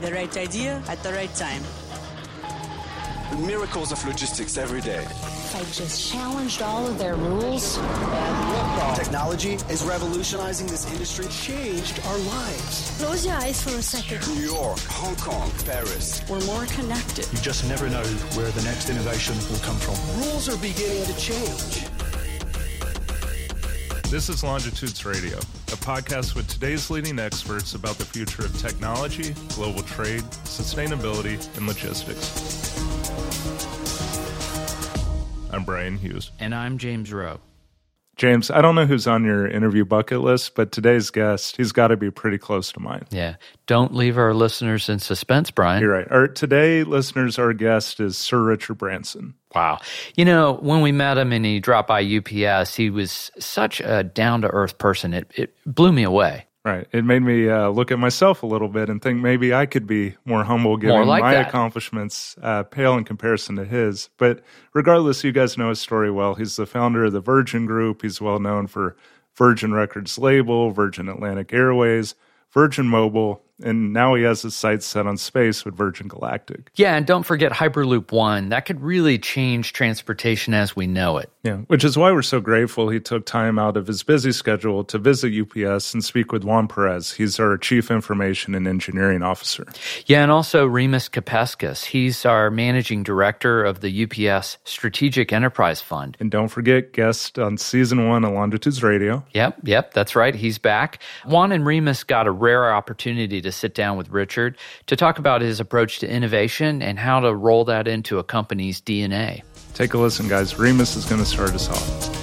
The right idea at the right time. Miracles of logistics every day. I just challenged all of their rules. Technology is revolutionizing this industry, changed our lives. Close your eyes for a second. New York, Hong Kong, Paris. We're more connected. You just never know where the next innovation will come from. Rules are beginning to change. This is Longitudes Radio, a podcast with today's leading experts about the future of technology, global trade, sustainability, and logistics. I'm Brian Hughes. And I'm James Rowe. James, I don't know who's on your interview bucket list, but today's guest, he's got to be pretty close to mine. Yeah. Don't leave our listeners in suspense, Brian. You're right. Our today listeners, our guest is Sir Richard Branson. Wow. You know, when we met him and he dropped by UPS, he was such a down to earth person. It, it blew me away. Right. It made me uh, look at myself a little bit and think maybe I could be more humble given More like my that. accomplishments uh, pale in comparison to his. But regardless, you guys know his story well. He's the founder of the Virgin Group. He's well known for Virgin Records label, Virgin Atlantic Airways, Virgin Mobile, and now he has his sights set on space with Virgin Galactic. Yeah, and don't forget Hyperloop One. That could really change transportation as we know it. Yeah, which is why we're so grateful he took time out of his busy schedule to visit UPS and speak with Juan Perez. He's our Chief Information and Engineering Officer. Yeah, and also Remus Kapeskis. He's our managing director of the UPS Strategic Enterprise Fund. And don't forget, guest on season one of Longitudes Radio. Yep, yep, that's right. He's back. Juan and Remus got a rare opportunity to sit down with Richard to talk about his approach to innovation and how to roll that into a company's DNA. Take a listen, guys. Remus is going to start us off.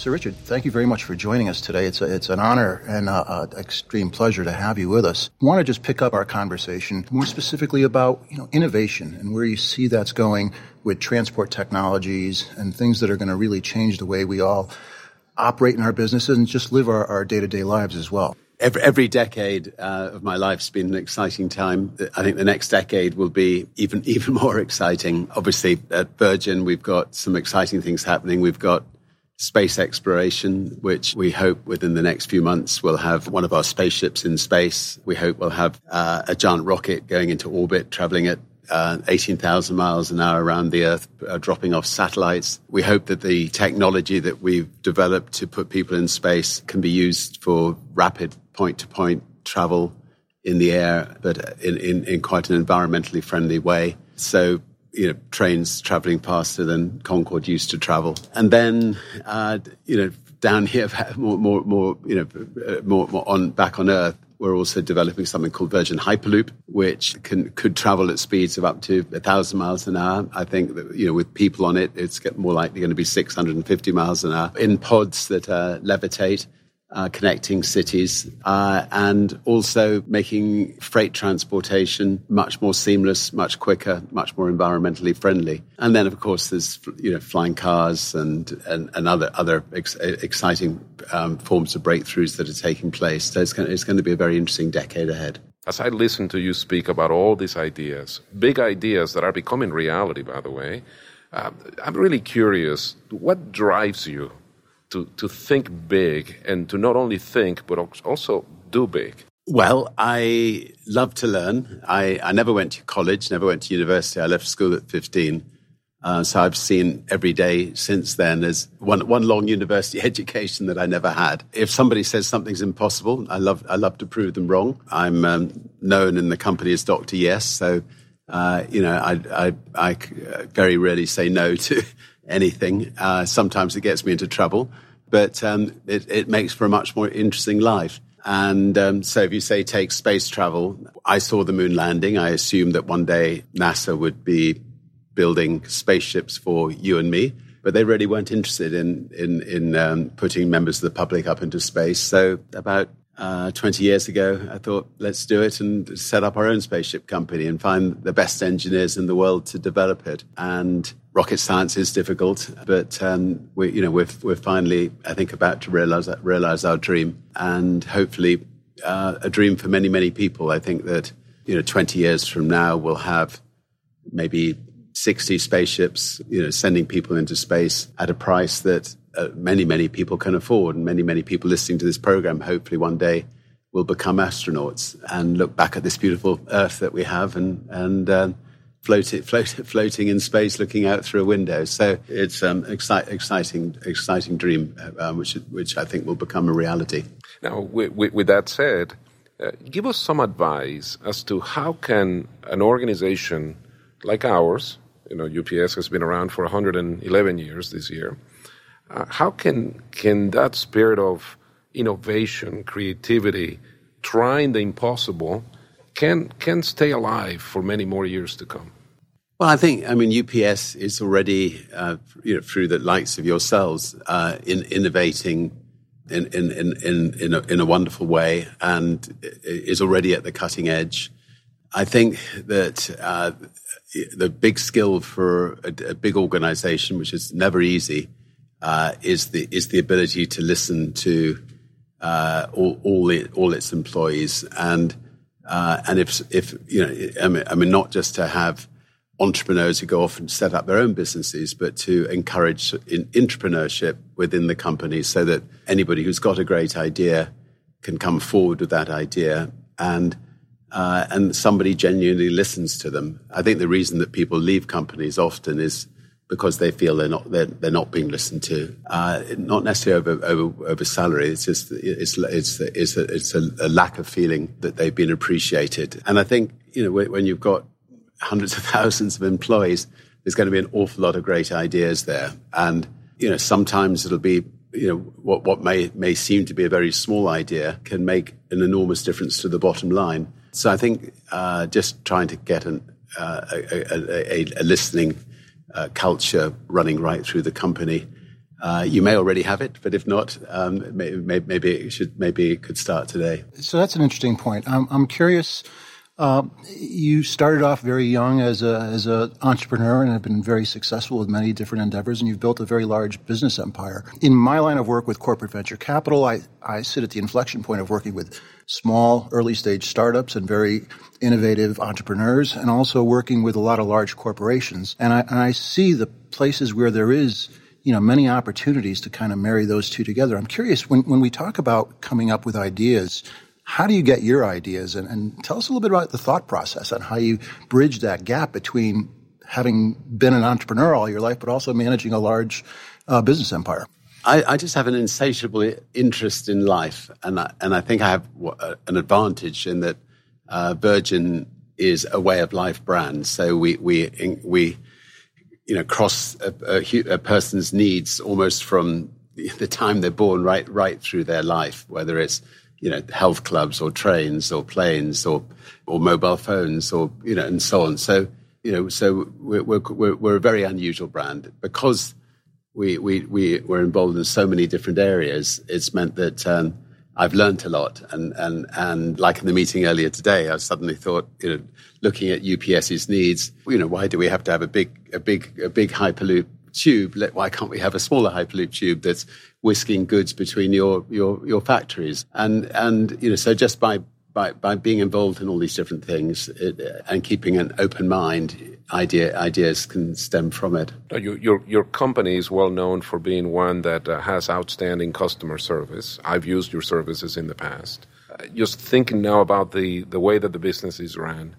Sir Richard, thank you very much for joining us today. It's a, it's an honor and an extreme pleasure to have you with us. I want to just pick up our conversation more specifically about you know innovation and where you see that's going with transport technologies and things that are going to really change the way we all operate in our businesses and just live our, our day-to-day lives as well. Every, every decade uh, of my life's been an exciting time. I think the next decade will be even even more exciting. Obviously, at Virgin, we've got some exciting things happening. We've got space exploration, which we hope within the next few months we'll have one of our spaceships in space. We hope we'll have uh, a giant rocket going into orbit, traveling at uh, 18,000 miles an hour around the Earth, uh, dropping off satellites. We hope that the technology that we've developed to put people in space can be used for rapid point to point travel in the air, but in, in, in quite an environmentally friendly way. So you know, trains traveling faster than Concorde used to travel. And then, uh, you know, down here, more, more, more you know, more, more on back on Earth, we're also developing something called Virgin Hyperloop, which can could travel at speeds of up to thousand miles an hour. I think that you know, with people on it, it's more likely going to be 650 miles an hour in pods that uh, levitate uh, connecting cities, uh, and also making freight transportation much more seamless, much quicker, much more environmentally friendly. And then, of course, there's you know flying cars and and, and other other ex- exciting um, forms of breakthroughs that are taking place. So it's going, it's going to be a very interesting decade ahead. As I listen to you speak about all these ideas, big ideas that are becoming reality, by the way, uh, I'm really curious. What drives you to, to think big and to not only think, but also do big? Well, I love to learn. I, I never went to college, never went to university. I left school at 15. Uh, so I've seen every day since then as one, one long university education that I never had. If somebody says something's impossible, I love, I love to prove them wrong. I'm um, known in the company as Dr. Yes. So, uh, you know, I, I, I very rarely say no to anything. Uh, sometimes it gets me into trouble, but um, it, it, makes for a much more interesting life. And um, so, if you say take space travel, I saw the moon landing. I assumed that one day NASA would be building spaceships for you and me, but they really weren't interested in in in um, putting members of the public up into space. So, about uh, 20 years ago, I thought, let's do it and set up our own spaceship company and find the best engineers in the world to develop it. And rocket science is difficult, but um, we, you know, we're, we're finally, I think, about to realize, realize our dream and hopefully uh, a dream for many, many people. I think that, you know, 20 years from now, we'll have maybe 60 spaceships, you know, sending people into space at a price that uh, many, many people can afford. And many, many people listening to this program hopefully one day will become astronauts and look back at this beautiful Earth that we have and, and uh, floating, float, floating in space, looking out through a window. So it's an um, exci- exciting, exciting dream, uh, which, which I think will become a reality. Now, with, with, with that said, uh, give us some advice as to how can an organization like ours, you know, UPS has been around for 111 years this year. Uh, how can can that spirit of innovation, creativity, trying the impossible, can can stay alive for many more years to come? Well, I think I mean UPS is already uh, you know through the likes of yourselves uh, in innovating in in in in in a, in a wonderful way and is already at the cutting edge. I think that uh, the big skill for a, a, big organization, which is never easy, uh, is the is the ability to listen to uh, all all, all, its employees and uh, and if if you know I mean, I mean not just to have entrepreneurs who go off and set up their own businesses, but to encourage entrepreneurship within the company so that anybody who's got a great idea can come forward with that idea and uh, and somebody genuinely listens to them. I think the reason that people leave companies often is because they feel they're not they're, they're not being listened to. Uh, not necessarily over, over, over salary. It's just it's it's it's a, it's a, a, lack of feeling that they've been appreciated. And I think you know when, you've got hundreds of thousands of employees, there's going to be an awful lot of great ideas there. And you know sometimes it'll be you know what what may may seem to be a very small idea can make an enormous difference to the bottom line. So I think uh, just trying to get an, uh, a, a, a, listening uh, culture running right through the company. Uh, you may already have it, but if not, um, maybe, maybe, it should maybe it could start today. So that's an interesting point. I'm, I'm curious. Uh, you started off very young as a as an entrepreneur and have been very successful with many different endeavors, and you've built a very large business empire. In my line of work with corporate venture capital, I, I sit at the inflection point of working with small, early stage startups and very innovative entrepreneurs, and also working with a lot of large corporations. And I, and I see the places where there is you know, many opportunities to kind of marry those two together. I'm curious when, when we talk about coming up with ideas, how do you get your ideas? And, and tell us a little bit about the thought process and how you bridge that gap between having been an entrepreneur all your life, but also managing a large uh, business empire. I, I, just have an insatiable interest in life, and I, and I think I have an advantage in that uh, Virgin is a way of life brand. So we we we you know cross a, a, a person's needs almost from the time they're born right right through their life, whether it's you know health clubs or trains or planes or or mobile phones or you know and so on. So you know so we're we're, we're a very unusual brand because we, we, we were involved in so many different areas, it's meant that um, I've learned a lot. And, and, and like in the meeting earlier today, I suddenly thought, you know, looking at UPS's needs, you know, why do we have to have a big, a big, a big Hyperloop tube? Why can't we have a smaller Hyperloop tube that's whisking goods between your, your, your factories? And, and, you know, so just by by, by being involved in all these different things it, and keeping an open mind, idea, ideas can stem from it. Your, your, your company is well known for being one that uh, has outstanding customer service. I've used your services in the past. Uh, just thinking now about the, the way that the business is ran,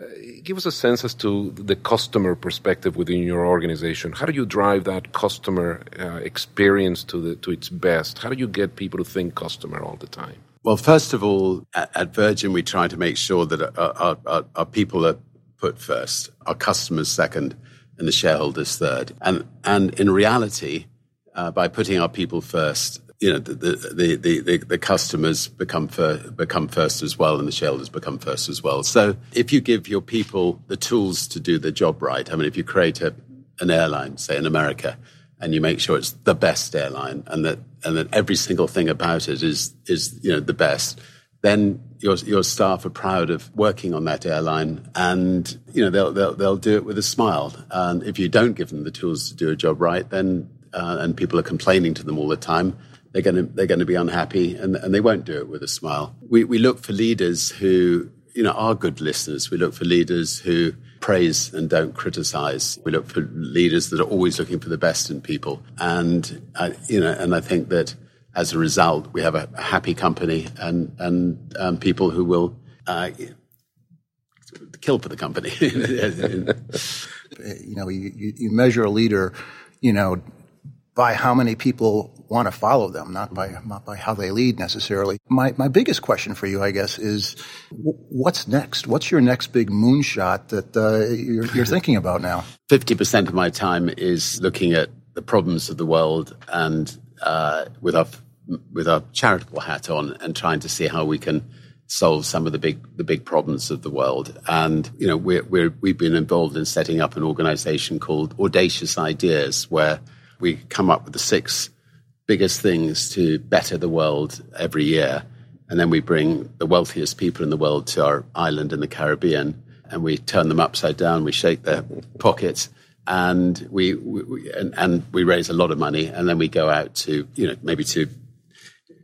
uh, give us a sense as to the customer perspective within your organization. How do you drive that customer uh, experience to, the, to its best? How do you get people to think customer all the time? Well, first of all, at, Virgin, we try to make sure that our, our, our, people are put first, our customers second, and the shareholders third. And and in reality, uh, by putting our people first, you know, the the the, the, the customers become fir- become first as well, and the shareholders become first as well. So if you give your people the tools to do the job right, I mean, if you create a, an airline, say in America, and you make sure it's the best airline and that and that every single thing about it is is you know the best then your your staff are proud of working on that airline and you know they'll they'll, they'll do it with a smile. And if you don't give them the tools to do a job right then uh, and people are complaining to them all the time they're going to they're going to be unhappy and, and they won't do it with a smile. We we look for leaders who you know are good listeners. We look for leaders who praise and don't criticize. We look for leaders that are always looking for the best in people. And, I, you know, and I think that as a result, we have a, happy company and, and um, people who will uh, kill for the company. you know, you, you measure a leader, you know, by how many people want to follow them, not by not by how they lead necessarily. My my biggest question for you, I guess, is what's next? What's your next big moonshot that uh, you're, you're thinking about now? Fifty percent of my time is looking at the problems of the world and uh, with our with our charitable hat on and trying to see how we can solve some of the big the big problems of the world. And you know, we're, we're we've been involved in setting up an organization called Audacious Ideas, where we come up with the six biggest things to better the world every year. And then we bring the wealthiest people in the world to our island in the Caribbean and we turn them upside down, we shake their pockets, and we, we and, and, we raise a lot of money, and then we go out to you know maybe to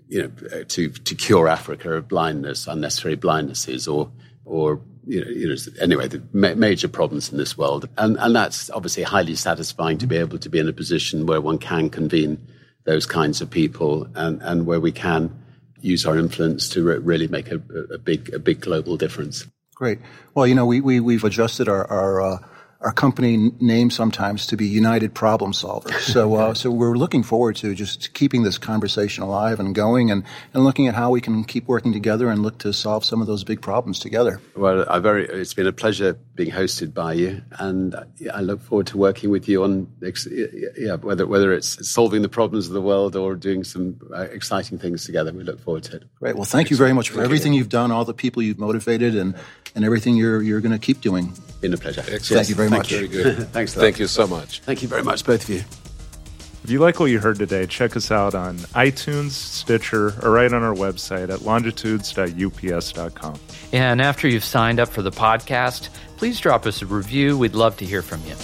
you know to to cure Africa of blindness, unnecessary blindnesses, or or you know, you know anyway the ma- major problems in this world, and and that's obviously highly satisfying to be able to be in a position where one can convene those kinds of people and, and where we can use our influence to re- really make a, a, big a big global difference. Great. Well, you know, we, we we've adjusted our our uh, our company name sometimes to be United Problem Solvers. So, uh, so we're looking forward to just keeping this conversation alive and going, and, and looking at how we can keep working together and look to solve some of those big problems together. Well, I very it's been a pleasure being hosted by you, and I look forward to working with you on yeah whether whether it's solving the problems of the world or doing some uh, exciting things together. We look forward to it. Great. Well, thank you very much for everything you. have done, all the people you've motivated, and and everything you're you're going to keep doing. Been a pleasure. Excellent. Thank you very Thank much. You. Very good. Thanks. Thank you so much. Thank you very much, both of you. If you like what you heard today, check us out on iTunes, Stitcher, or right on our website at longitudes.ups.com. And after you've signed up for the podcast, please drop us a review. We'd love to hear from you.